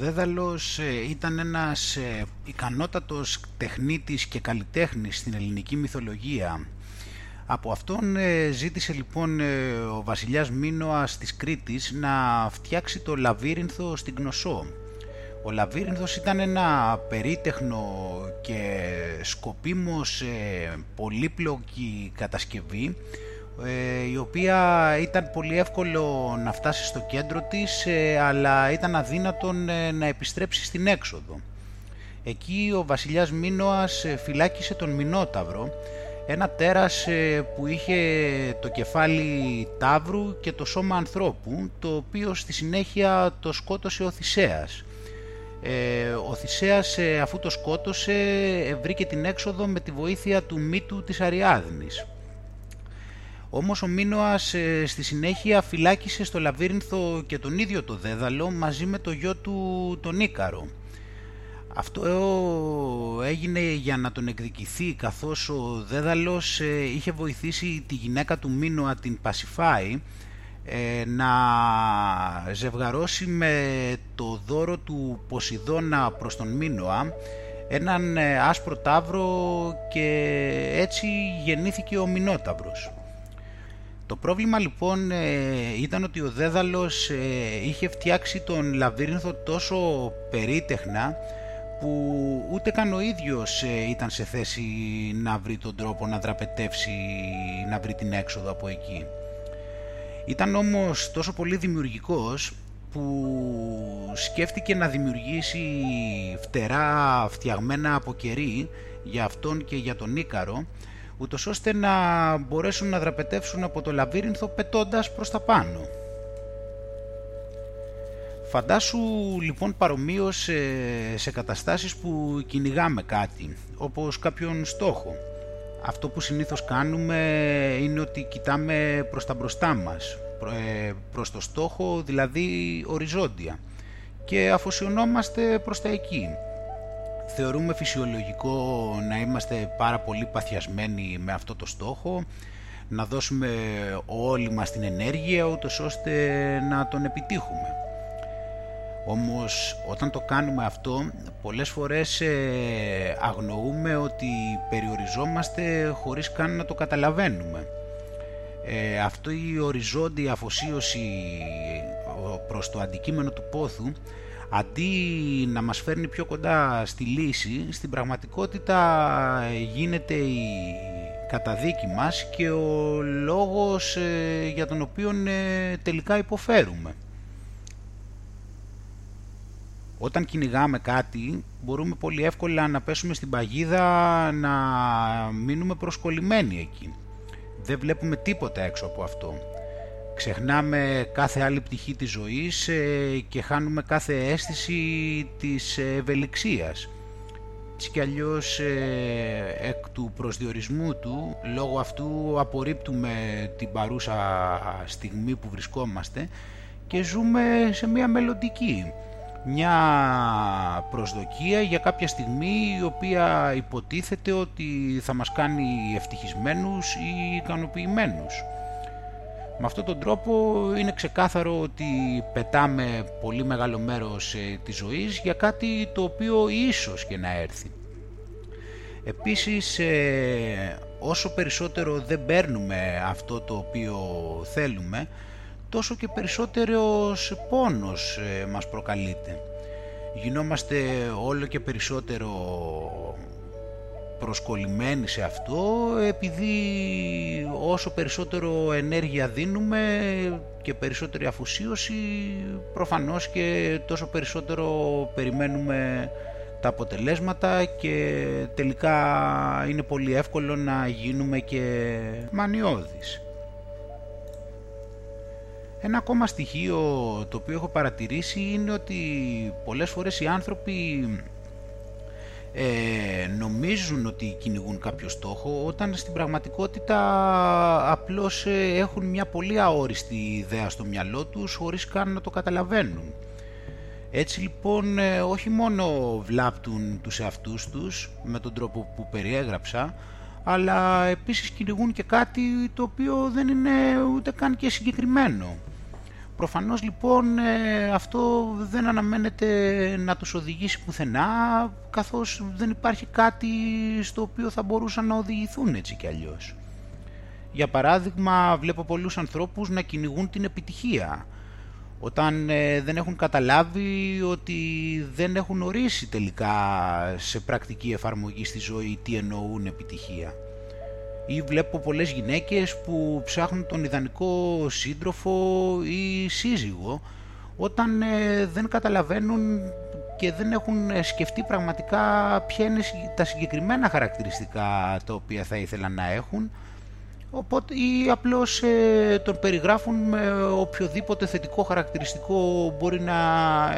Δέδαλος ε, ήταν ένας ε, ικανότατος τεχνίτης και καλλιτέχνης στην ελληνική μυθολογία. Από αυτόν ε, ζήτησε λοιπόν ο βασιλιάς Μίνωας της Κρήτης να φτιάξει το λαβύρινθο στην Κνωσό. Ο λαβύρινθος ήταν ένα περίτεχνο και σκοπίμως πολύπλοκη κατασκευή ε, η οποία ήταν πολύ εύκολο να φτάσει στο κέντρο της ε, αλλά ήταν αδύνατον ε, να επιστρέψει στην έξοδο. Εκεί ο βασιλιάς Μίνωας φυλάκισε τον Μινόταυρο, ένα τέρας που είχε το κεφάλι τάβρου και το σώμα ανθρώπου, το οποίο στη συνέχεια το σκότωσε ο Θησέας. ο Θησέας αφού το σκότωσε βρήκε την έξοδο με τη βοήθεια του μύτου της Αριάδνης. Όμως ο Μίνωας ε, στη συνέχεια φυλάκισε στο Λαβύρινθο και τον ίδιο το Δέδαλο μαζί με το γιο του τον Ίκαρο. Αυτό έγινε για να τον εκδικηθεί καθώς ο Δέδαλος ε, είχε βοηθήσει τη γυναίκα του Μίνωα την Πασιφάη ε, να ζευγαρώσει με το δώρο του Ποσειδώνα προς τον Μίνωα έναν άσπρο τάβρο και έτσι γεννήθηκε ο Μινόταυρος. Το πρόβλημα λοιπόν ε, ήταν ότι ο Δέδαλος ε, είχε φτιάξει τον λαβύρινθο τόσο περίτεχνα που ούτε καν ο ίδιος ε, ήταν σε θέση να βρει τον τρόπο να δραπετεύσει, να βρει την έξοδο από εκεί. Ήταν όμως τόσο πολύ δημιουργικός που σκέφτηκε να δημιουργήσει φτερά φτιαγμένα από κερί για αυτόν και για τον Ίκαρο ούτως ώστε να μπορέσουν να δραπετεύσουν από το λαβύρινθο πετώντας προς τα πάνω. Φαντάσου λοιπόν παρομοίως σε, σε καταστάσεις που κυνηγάμε κάτι, όπως κάποιον στόχο. Αυτό που συνήθως κάνουμε είναι ότι κοιτάμε προς τα μπροστά μας, ε, προς το στόχο δηλαδή οριζόντια και αφοσιωνόμαστε προς τα εκεί θεωρούμε φυσιολογικό να είμαστε πάρα πολύ παθιασμένοι με αυτό το στόχο, να δώσουμε όλη μας την ενέργεια ούτως ώστε να τον επιτύχουμε. Όμως όταν το κάνουμε αυτό πολλές φορές ε, αγνοούμε ότι περιοριζόμαστε χωρίς καν να το καταλαβαίνουμε. Ε, αυτό η οριζόντια αφοσίωση προς το αντικείμενο του πόθου αντί να μας φέρνει πιο κοντά στη λύση, στην πραγματικότητα γίνεται η καταδίκη μας και ο λόγος ε, για τον οποίο ε, τελικά υποφέρουμε. Όταν κυνηγάμε κάτι μπορούμε πολύ εύκολα να πέσουμε στην παγίδα να μείνουμε προσκολλημένοι εκεί. Δεν βλέπουμε τίποτα έξω από αυτό ξεχνάμε κάθε άλλη πτυχή της ζωής ε, και χάνουμε κάθε αίσθηση της ευελιξίας. Έτσι κι αλλιώς ε, εκ του προσδιορισμού του, λόγω αυτού απορρίπτουμε την παρούσα στιγμή που βρισκόμαστε και ζούμε σε μια μελλοντική. Μια προσδοκία για κάποια στιγμή η οποία υποτίθεται ότι θα μας κάνει ευτυχισμένους ή ικανοποιημένους. Με αυτόν τον τρόπο είναι ξεκάθαρο ότι πετάμε πολύ μεγάλο μέρος ε, της ζωής για κάτι το οποίο ίσως και να έρθει. Επίσης ε, όσο περισσότερο δεν παίρνουμε αυτό το οποίο θέλουμε τόσο και περισσότερος πόνος ε, μας προκαλείται. Γινόμαστε όλο και περισσότερο προσκολλημένοι σε αυτό επειδή όσο περισσότερο ενέργεια δίνουμε και περισσότερη αφουσίωση προφανώς και τόσο περισσότερο περιμένουμε τα αποτελέσματα και τελικά είναι πολύ εύκολο να γίνουμε και μανιώδεις. Ένα ακόμα στοιχείο το οποίο έχω παρατηρήσει είναι ότι πολλές φορές οι άνθρωποι ε, νομίζουν ότι κυνηγούν κάποιο στόχο όταν στην πραγματικότητα απλώς ε, έχουν μια πολύ αόριστη ιδέα στο μυαλό τους χωρίς καν να το καταλαβαίνουν. Έτσι λοιπόν ε, όχι μόνο βλάπτουν τους εαυτούς τους με τον τρόπο που περιέγραψα αλλά επίσης κυνηγούν και κάτι το οποίο δεν είναι ούτε καν και συγκεκριμένο. Προφανώς λοιπόν ε, αυτό δεν αναμένεται να τους οδηγήσει πουθενά καθώς δεν υπάρχει κάτι στο οποίο θα μπορούσαν να οδηγηθούν έτσι κι αλλιώς. Για παράδειγμα βλέπω πολλούς ανθρώπους να κυνηγούν την επιτυχία όταν ε, δεν έχουν καταλάβει ότι δεν έχουν ορίσει τελικά σε πρακτική εφαρμογή στη ζωή τι εννοούν επιτυχία ή βλέπω πολλές γυναίκες που ψάχνουν τον ιδανικό σύντροφο ή σύζυγο όταν ε, δεν καταλαβαίνουν και δεν έχουν ε, σκεφτεί πραγματικά ποια είναι τα συγκεκριμένα χαρακτηριστικά τα οποία θα ήθελαν να έχουν. Οπότε, ή απλώς ε, τον περιγράφουν με οποιοδήποτε θετικό χαρακτηριστικό μπορεί να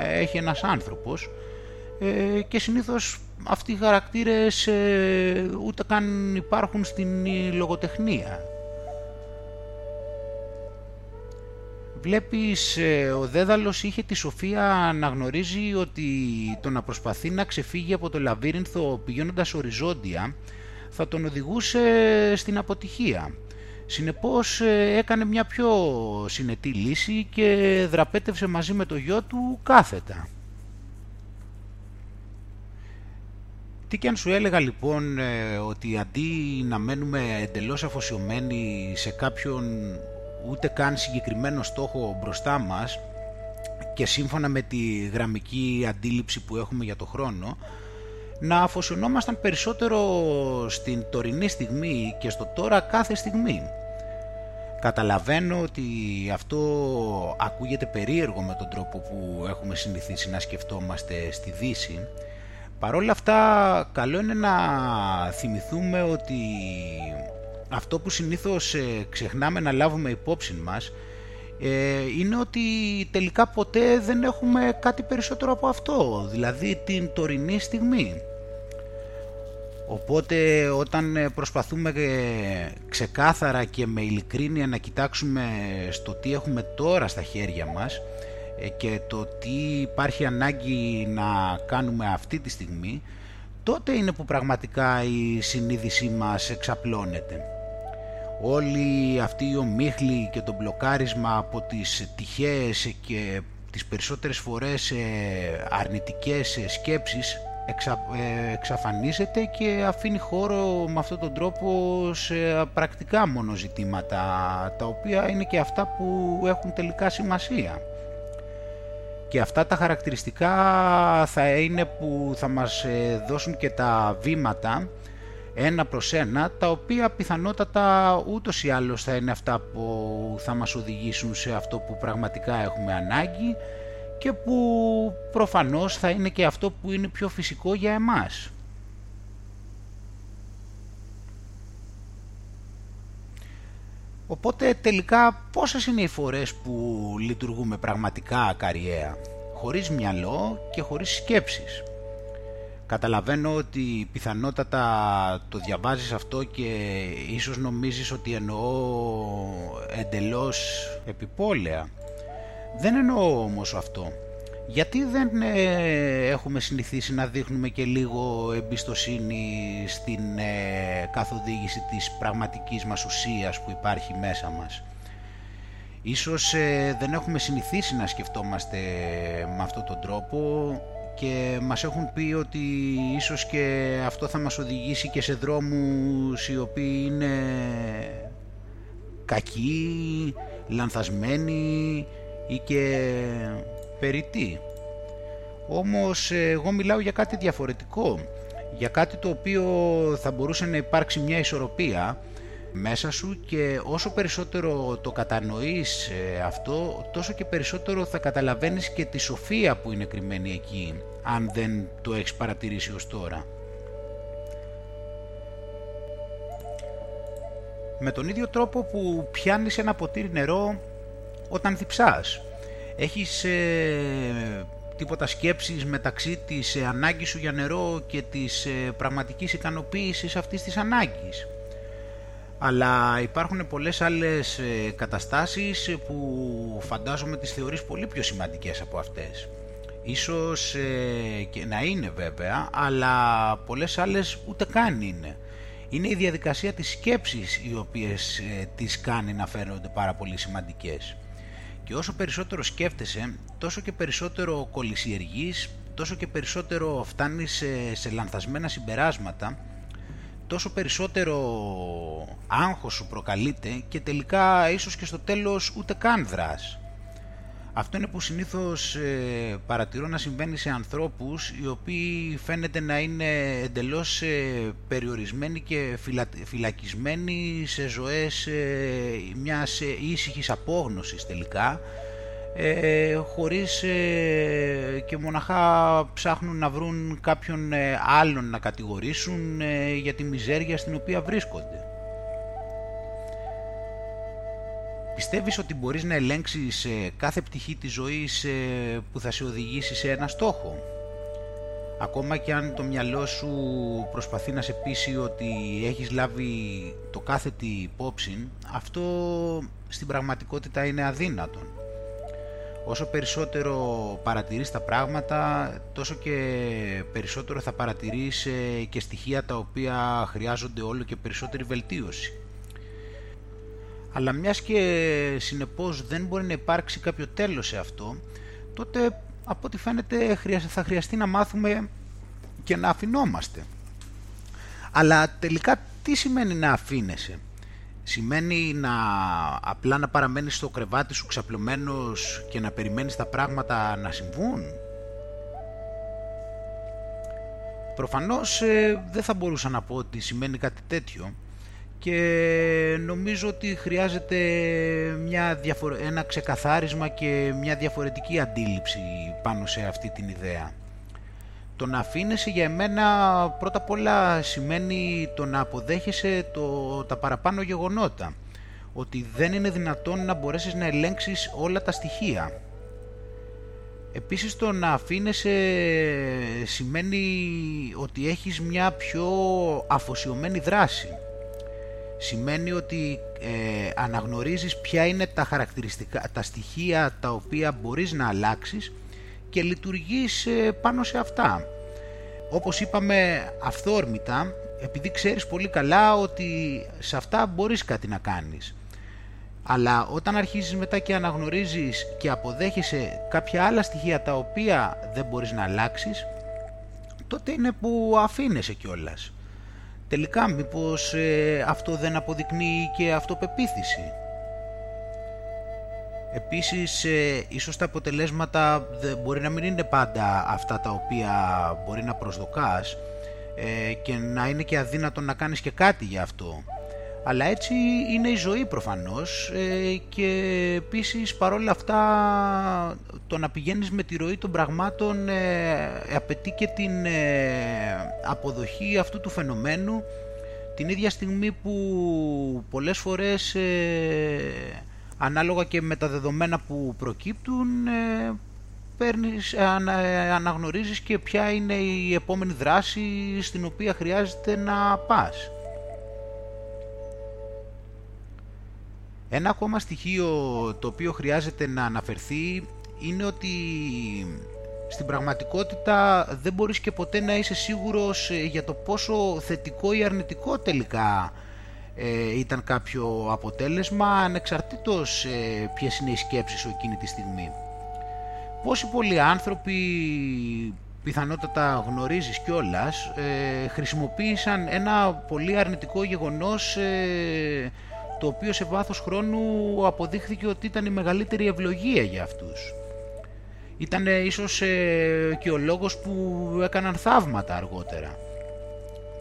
έχει ένας άνθρωπος. Ε, και συνήθως αυτοί οι χαρακτήρες ε, ούτε καν υπάρχουν στην λογοτεχνία. Βλέπεις, ε, ο Δέδαλος είχε τη σοφία να γνωρίζει ότι το να προσπαθεί να ξεφύγει από το λαβύρινθο πηγαίνοντας οριζόντια θα τον οδηγούσε στην αποτυχία. Συνεπώς ε, έκανε μια πιο συνετή λύση και δραπέτευσε μαζί με το γιο του κάθετα. Τι και αν σου έλεγα λοιπόν ε, ότι αντί να μένουμε εντελώς αφοσιωμένοι σε κάποιον ούτε καν συγκεκριμένο στόχο μπροστά μας και σύμφωνα με τη γραμμική αντίληψη που έχουμε για το χρόνο να αφοσιωνόμασταν περισσότερο στην τωρινή στιγμή και στο τώρα κάθε στιγμή. Καταλαβαίνω ότι αυτό ακούγεται περίεργο με τον τρόπο που έχουμε συνηθίσει να σκεφτόμαστε στη Δύση Παρόλα αυτά, καλό είναι να θυμηθούμε ότι αυτό που συνήθως ε, ξεχνάμε να λάβουμε υπόψη μας ε, είναι ότι τελικά ποτέ δεν έχουμε κάτι περισσότερο από αυτό, δηλαδή την τωρινή στιγμή. Οπότε όταν ε, προσπαθούμε ξεκάθαρα και με ειλικρίνεια να κοιτάξουμε στο τι έχουμε τώρα στα χέρια μας ε, και το τι υπάρχει ανάγκη να κάνουμε αυτή τη στιγμή τότε είναι που πραγματικά η συνείδησή μας εξαπλώνεται. Όλη αυτή η ομίχλη και το μπλοκάρισμα από τις τυχαίες και τις περισσότερες φορές ε, αρνητικές ε, σκέψεις εξα, εξαφανίζεται και αφήνει χώρο με αυτόν τον τρόπο σε πρακτικά μόνο ζητήματα τα οποία είναι και αυτά που έχουν τελικά σημασία και αυτά τα χαρακτηριστικά θα είναι που θα μας ε, δώσουν και τα βήματα ένα προς ένα τα οποία πιθανότατα ούτως ή άλλως θα είναι αυτά που θα μας οδηγήσουν σε αυτό που πραγματικά έχουμε ανάγκη και που προφανώς θα είναι και αυτό που είναι πιο φυσικό για εμάς. Οπότε τελικά πόσες είναι οι φορές που λειτουργούμε πραγματικά ακαριέα, χωρίς μυαλό και χωρίς σκέψεις. Καταλαβαίνω ότι πιθανότατα το διαβάζεις αυτό και ίσως νομίζεις ότι εννοώ εντελώς επιπόλαια. Δεν εννοώ όμως αυτό γιατί δεν ε, έχουμε συνηθίσει να δείχνουμε και λίγο εμπιστοσύνη στην ε, καθοδήγηση της πραγματικής μας ουσίας που υπάρχει μέσα μας; Ίσως ε, δεν έχουμε συνηθίσει να σκεφτόμαστε με αυτόν τον τρόπο και μας έχουν πει ότι ίσως και αυτό θα μας οδηγήσει και σε δρόμους οι οποίοι είναι κακοί, λανθασμένοι ή και περιττή. Όμως εγώ μιλάω για κάτι διαφορετικό, για κάτι το οποίο θα μπορούσε να υπάρξει μια ισορροπία μέσα σου και όσο περισσότερο το κατανοείς ε, αυτό, τόσο και περισσότερο θα καταλαβαίνεις και τη σοφία που είναι κρυμμένη εκεί, αν δεν το έχεις παρατηρήσει ως τώρα. Με τον ίδιο τρόπο που πιάνεις ένα ποτήρι νερό όταν διψάς έχεις ε, τίποτα σκέψεις μεταξύ της ε, ανάγκης σου για νερό και της ε, πραγματικής ικανοποίησης αυτής της ανάγκης; Αλλά υπάρχουν πολλές άλλες ε, καταστάσεις που φαντάζομαι τις θεωρείς πολύ πιο σημαντικές από αυτές. Ίσως και να είναι βέβαια, αλλά πολλές άλλες ούτε καν είναι. Είναι η διαδικασία της σκέψης οι οποίες τις κάνει να φαίνονται πάρα πολύ σημαντικές Και όσο περισσότερο σκέφτεσαι, τόσο και περισσότερο κολλησιεργείς, τόσο και περισσότερο φτάνεις σε, σε λανθασμένα συμπεράσματα, τόσο περισσότερο άγχος σου προκαλείται και τελικά ίσως και στο τέλος ούτε καν δράς. Αυτό είναι που συνήθως ε, παρατηρώ να συμβαίνει σε ανθρώπους οι οποίοι φαίνεται να είναι εντελώς ε, περιορισμένοι και φυλακισμένοι σε ζωές ε, μιας ήσυχης απόγνωσης τελικά ε, χωρίς και μοναχά ψάχνουν να βρουν κάποιον άλλον να κατηγορήσουν για τη μιζέρια στην οποία βρίσκονται. Πιστεύεις ότι μπορείς να ελέγξεις ε, κάθε πτυχή της ζωής ε, που θα σε οδηγήσει σε ένα στόχο; Ακόμα και αν το μυαλό σου προσπαθεί να σε πείσει ότι έχεις λάβει το κάθε τι υπόψη, αυτό στην πραγματικότητα είναι αδύνατον. Όσο περισσότερο παρατηρείς τα πράγματα, τόσο και περισσότερο θα παρατηρείς ε, και στοιχεία τα οποία χρειάζονται όλο και περισσότερη βελτίωση αλλά μιας και συνεπώς δεν μπορεί να υπάρξει κάποιο τέλος σε αυτό, τότε από ό,τι φαίνεται θα χρειαστεί να μάθουμε και να αφινόμαστε. Αλλά τελικά τι σημαίνει να αφήνεσαι; Σημαίνει να απλά να παραμένεις στο κρεβάτι σου ξαπλωμένος και να περιμένεις τα πράγματα να συμβούν; Προφανώς ε, δεν θα μπορούσα να πω ότι σημαίνει κάτι τέτοιο και νομίζω ότι χρειάζεται μια ένα ξεκαθάρισμα και μια διαφορετική αντίληψη πάνω σε αυτή την ιδέα. Το να αφήνεσαι για εμένα πρώτα απ' όλα σημαίνει το να αποδέχεσαι το, τα παραπάνω γεγονότα. Ότι δεν είναι δυνατόν να μπορέσεις να ελέγξεις όλα τα στοιχεία. Επίσης το να αφήνεσαι σημαίνει ότι έχεις μια πιο αφοσιωμένη δράση σημαίνει ότι ε, αναγνωρίζεις ποια είναι τα χαρακτηριστικά, τα στοιχεία τα οποία μπορείς να αλλάξεις και λειτουργείς ε, πάνω σε αυτά. Όπως είπαμε αυθόρμητα, επειδή ξέρεις πολύ καλά ότι σε αυτά μπορείς κάτι να κάνεις. Αλλά όταν αρχίζεις μετά και αναγνωρίζεις και αποδέχεσαι κάποια άλλα στοιχεία τα οποία δεν μπορείς να αλλάξεις, τότε είναι που αφήνεσαι κιόλας. Τελικά μήπως ε, αυτό δεν αποδεικνύει και αυτοπεποίθηση; Επίσης, ε, ίσως τα αποτελέσματα μπορεί να μην είναι πάντα αυτά τα οποία μπορεί να προσδοκάς ε, και να είναι και αδύνατο να κάνεις και κάτι για αυτό. Αλλά έτσι είναι η ζωή προφανώς ε, και επίσης παρόλα αυτά το να πηγαίνεις με τη ροή των πραγμάτων ε, απαιτεί και την ε, αποδοχή αυτού του φαινομένου την ίδια στιγμή που πολλές φορές ανάλογα και με τα δεδομένα που προκύπτουν παίρνεις, αναγνωρίζεις και ποια είναι η επόμενη δράση στην οποία χρειάζεται να πας. Ένα ακόμα στοιχείο το οποίο χρειάζεται να αναφερθεί είναι ότι στην πραγματικότητα δεν μπορείς και ποτέ να είσαι σίγουρος ε, για το πόσο θετικό ή αρνητικό τελικά ε, ήταν κάποιο αποτέλεσμα ανεξαρτήτως ε, ποιες είναι οι σκέψεις σου εκείνη τη στιγμή. Πόσοι πολλοί άνθρωποι πιθανότατα γνωρίζεις κιόλας ε, χρησιμοποίησαν ένα πολύ αρνητικό γεγονός ε, το οποίο σε βάθος χρόνου αποδείχθηκε ότι ήταν η μεγαλύτερη ευλογία για αυτούς. Ήταν ίσως ε, και ο λόγος που έκαναν θαύματα αργότερα.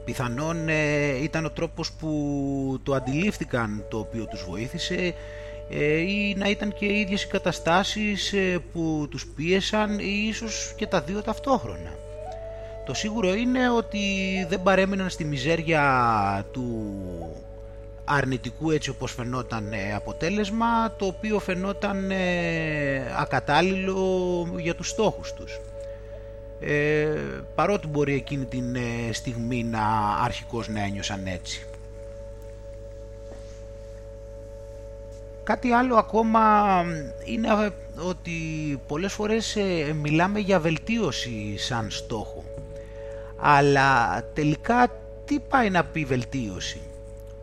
Πιθανόν ε, ήταν ο τρόπος που το αντιλήφθηκαν το οποίο τους βοήθησε ε, ή να ήταν και οι ίδιες οι καταστάσεις που τους πίεσαν ή ίσως και τα δύο ταυτόχρονα. Το σίγουρο είναι ότι δεν παρέμειναν στη μιζέρια του αρνητικού έτσι όπως φαινόταν ε, αποτέλεσμα το οποίο φαινόταν ε, ακατάλληλο για τους στόχους τους. Ε, παρότι μπορεί εκείνη την ε, στιγμή να αρχικώς να ένιωσαν έτσι. Κάτι άλλο ακόμα είναι ότι πολλές φορές μιλάμε για βελτίωση σαν στόχο. Αλλά τελικά τι πάει να πει βελτίωση;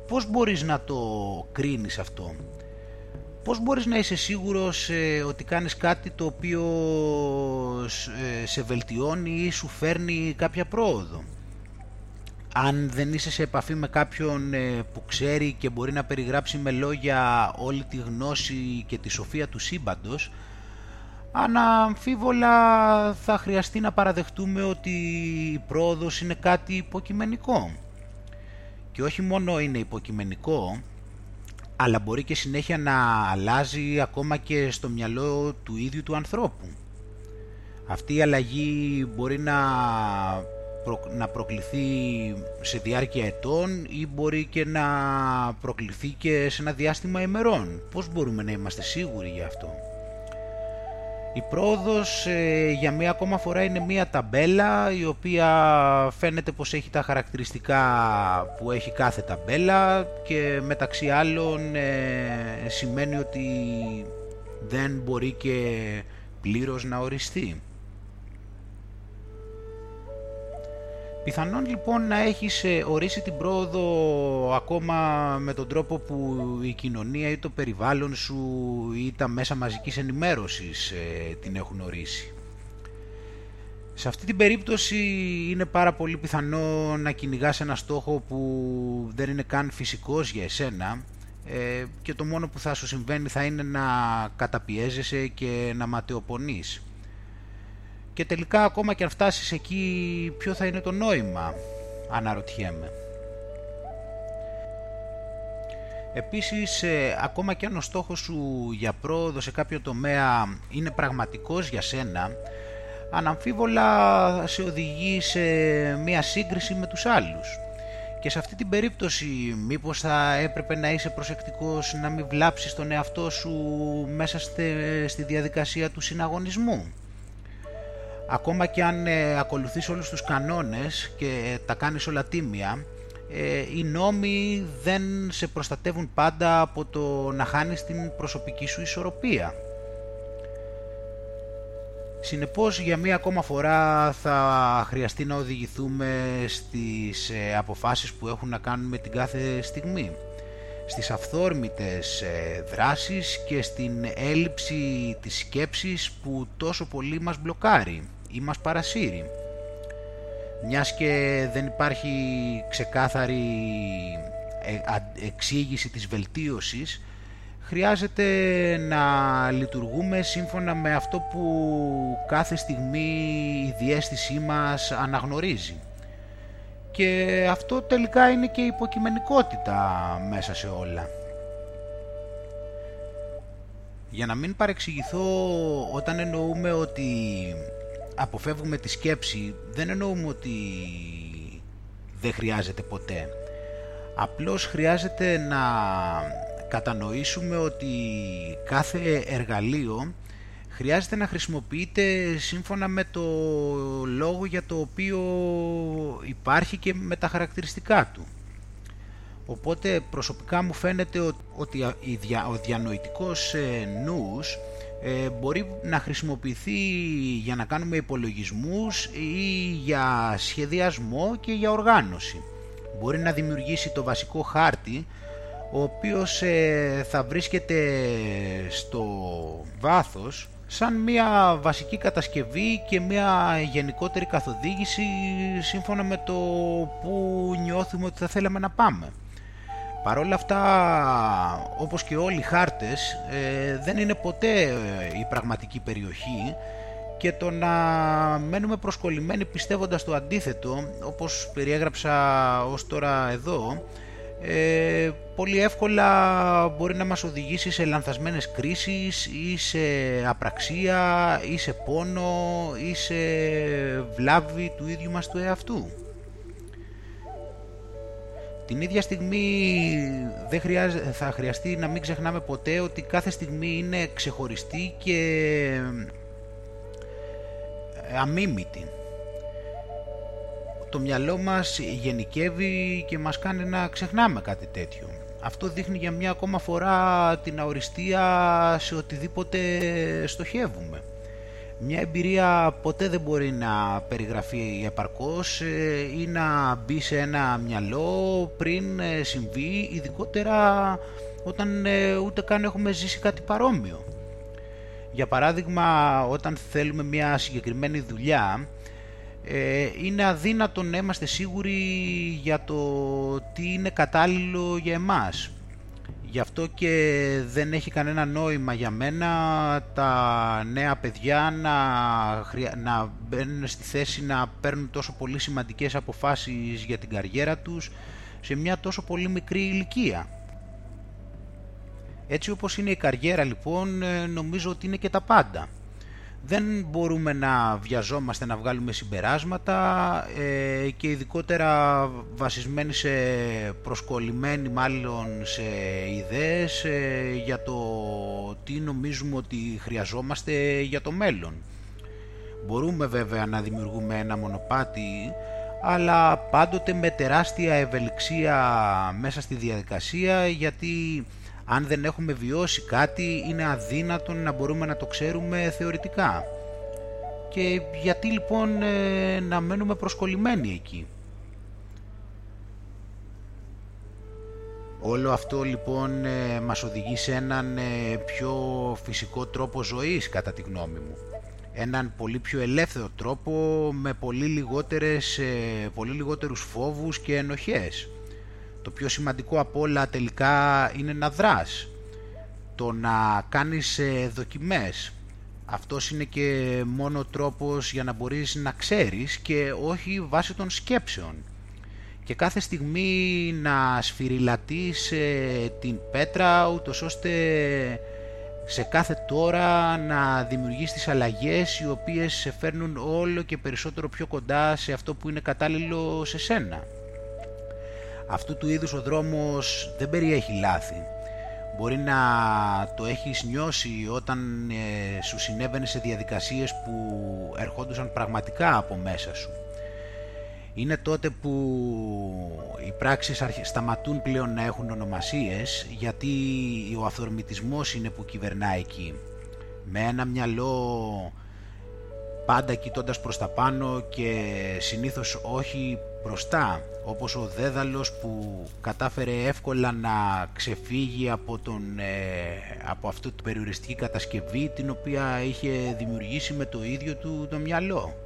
Πώς μπορείς να το κρίνεις αυτό; πώς μπορείς να είσαι σίγουρος ε, ότι κάνεις κάτι το οποίο ε, σε βελτιώνει ή σου φέρνει κάποια πρόοδο; Αν δεν είσαι σε επαφή με κάποιον ε, που ξέρει και μπορεί να περιγράψει με λόγια όλη τη γνώση και τη σοφία του σύμπαντος, αναμφίβολα θα χρειαστεί να παραδεχτούμε ότι η πρόοδος είναι κάτι υποκειμενικό. Και όχι μόνο είναι υποκειμενικό, αλλά μπορεί και συνέχεια να αλλάζει ακόμα και στο μυαλό του ίδιου του ανθρώπου. Αυτή η αλλαγή μπορεί να, να προκληθεί σε διάρκεια ετών ή μπορεί και να προκληθεί και σε ένα διάστημα ημερών. Πώς μπορούμε να είμαστε σίγουροι γι' αυτό; Η πρόοδος ε, για μία ακόμα φορά είναι μία ταμπέλα η οποία φαίνεται πως έχει τα χαρακτηριστικά που έχει κάθε ταμπέλα και μεταξύ άλλων ε, σημαίνει ότι δεν μπορεί και πλήρως να οριστεί. Πιθανόν λοιπόν να έχεις ε, ορίσει την πρόοδο ακόμα με τον τρόπο που η κοινωνία ή το περιβάλλον σου ή τα μέσα μαζικής ενημέρωσης ε, την έχουν ορίσει. Σε αυτή την περίπτωση είναι πάρα πολύ πιθανό να κυνηγάς ένα στόχο που δεν είναι καν φυσικός για εσένα ε, και το μόνο που θα σου συμβαίνει θα είναι να καταπιέζεσαι και να ματαιοπονείς και τελικά ακόμα και αν φτάσεις εκεί ποιο θα είναι το νόημα αναρωτιέμαι. Επίσης, ε, ακόμα και αν ο στόχος σου για πρόοδο σε κάποιο τομέα είναι πραγματικός για σένα, αναμφίβολα σε οδηγεί σε μία σύγκριση με τους άλλους. Και σε αυτή την περίπτωση μήπως θα έπρεπε να είσαι προσεκτικός να μην βλάψεις τον εαυτό σου μέσα στη διαδικασία του συναγωνισμού; Ακόμα και αν ε, ακολουθείς όλους τους κανόνες και τα κάνεις όλα τίμια, ε, οι νόμοι δεν σε προστατεύουν πάντα από το να χάνεις την προσωπική σου ισορροπία. Συνεπώς για μία ακόμα φορά θα χρειαστεί να οδηγηθούμε στις ε, αποφάσεις που έχουν να κάνουν με την κάθε στιγμή στις αυθόρμητες ε, δράσεις και στην έλλειψη της σκέψης που τόσο πολύ μας μπλοκάρει ή μας παρασύρει. Μιας και δεν υπάρχει ξεκάθαρη ε, εξήγηση της βελτίωσης, χρειάζεται να λειτουργούμε σύμφωνα με αυτό που κάθε στιγμή η διέστησή μας αναγνωρίζει. Και αυτό τελικά είναι και υποκειμενικότητα μέσα σε όλα. Για να μην παρεξηγηθώ όταν εννοούμε ότι αποφεύγουμε τη σκέψη δεν εννοούμε ότι δεν χρειάζεται ποτέ. Απλώς χρειάζεται να κατανοήσουμε ότι κάθε εργαλείο χρειάζεται να χρησιμοποιείται σύμφωνα με το λόγο για το οποίο υπάρχει και με τα χαρακτηριστικά του. Οπότε προσωπικά μου φαίνεται ότι ο διανοητικός ε, νους ε, μπορεί να χρησιμοποιηθεί για να κάνουμε υπολογισμούς ή για σχεδιασμό και για οργάνωση. Μπορεί να δημιουργήσει το βασικό χάρτη ο οποίος ε, θα βρίσκεται στο βάθος σαν μια βασική κατασκευή και μια γενικότερη καθοδήγηση σύμφωνα με το που νιώθουμε ότι θα θέλαμε να πάμε. Παρ' όλα αυτά, όπως και όλοι οι χάρτες, ε, δεν είναι ποτέ ε, η πραγματική περιοχή και το να μένουμε προσκολλημένοι πιστεύοντας το αντίθετο, όπως περιέγραψα ως τώρα εδώ, ε, πολύ εύκολα μπορεί να μας οδηγήσει σε λανθασμένες κρίσεις ή σε απραξία ή σε πόνο ή σε βλάβη του ίδιου μας του εαυτού. Την ίδια στιγμή δεν θα χρειαστεί να μην ξεχνάμε ποτέ ότι κάθε στιγμή είναι ξεχωριστή και ε, αμίμητη. Το μυαλό μας γενικεύει και μας κάνει να ξεχνάμε κάτι τέτοιο. Αυτό δείχνει για μια ακόμα φορά την αοριστία σε οτιδήποτε στοχεύουμε. Μια εμπειρία ποτέ δεν μπορεί να περιγραφεί επαρκώς ε, ή να μπει σε ένα μυαλό πριν ε, συμβεί, ειδικότερα όταν ε, ούτε καν έχουμε ζήσει κάτι παρόμοιο. Για παράδειγμα, όταν θέλουμε μια συγκεκριμένη δουλειά, είναι αδύνατο να είμαστε σίγουροι για το τι είναι κατάλληλο για εμάς. Γι' αυτό και δεν έχει κανένα νόημα για μένα τα νέα παιδιά να, να μπαίνουν στη θέση να παίρνουν τόσο πολύ σημαντικές αποφάσεις για την καριέρα τους σε μια τόσο πολύ μικρή ηλικία. Έτσι όπως είναι η καριέρα λοιπόν ε, νομίζω ότι είναι και τα πάντα δεν μπορούμε να βιαζόμαστε να βγάλουμε συμπεράσματα ε, και ειδικότερα βασισμένοι σε προσκολλημένοι μάλλον σε ιδέες ε, για το τι νομίζουμε ότι χρειαζόμαστε για το μέλλον. Μπορούμε βέβαια να δημιουργούμε ένα μονοπάτι αλλά πάντοτε με τεράστια ευελιξία μέσα στη διαδικασία γιατί αν δεν έχουμε βιώσει κάτι είναι αδύνατον να μπορούμε να το ξέρουμε θεωρητικά. Και γιατί λοιπόν ε, να μένουμε προσκολλημένοι εκεί; Όλο αυτό λοιπόν ε, μας οδηγεί σε έναν ε, πιο φυσικό τρόπο ζωής κατά τη γνώμη μου. Έναν πολύ πιο ελεύθερο τρόπο με πολύ, λιγότερες, πολύ λιγότερους φόβους και ενοχές. Το πιο σημαντικό από όλα τελικά είναι να δράς. Το να κάνεις ε, δοκιμές. Αυτός είναι και μόνο τρόπος για να μπορείς να ξέρεις και όχι βάσει των σκέψεων. Και κάθε στιγμή να σφυριλατείς ε, την πέτρα ούτως ώστε σε κάθε τώρα να δημιουργείς τις αλλαγές οι οποίες σε φέρνουν όλο και περισσότερο πιο κοντά σε αυτό που είναι κατάλληλο σε σένα αυτού του είδους ο δρόμος δεν περιέχει λάθη. Μπορεί να το έχεις νιώσει όταν ε, σου συνέβαινε σε διαδικασίες που ερχόντουσαν πραγματικά από μέσα σου. Είναι τότε που οι πράξεις σταματούν πλέον να έχουν ονομασίες γιατί ο αυθορμητισμός είναι που κυβερνάει εκεί. Με ένα μυαλό πάντα κοιτώντας προς τα πάνω και συνήθως όχι μπροστά όπως ο Δέδαλος που κατάφερε εύκολα να ξεφύγει από, τον, ε, από αυτή την περιοριστική κατασκευή την οποία είχε δημιουργήσει με το ίδιο του το μυαλό.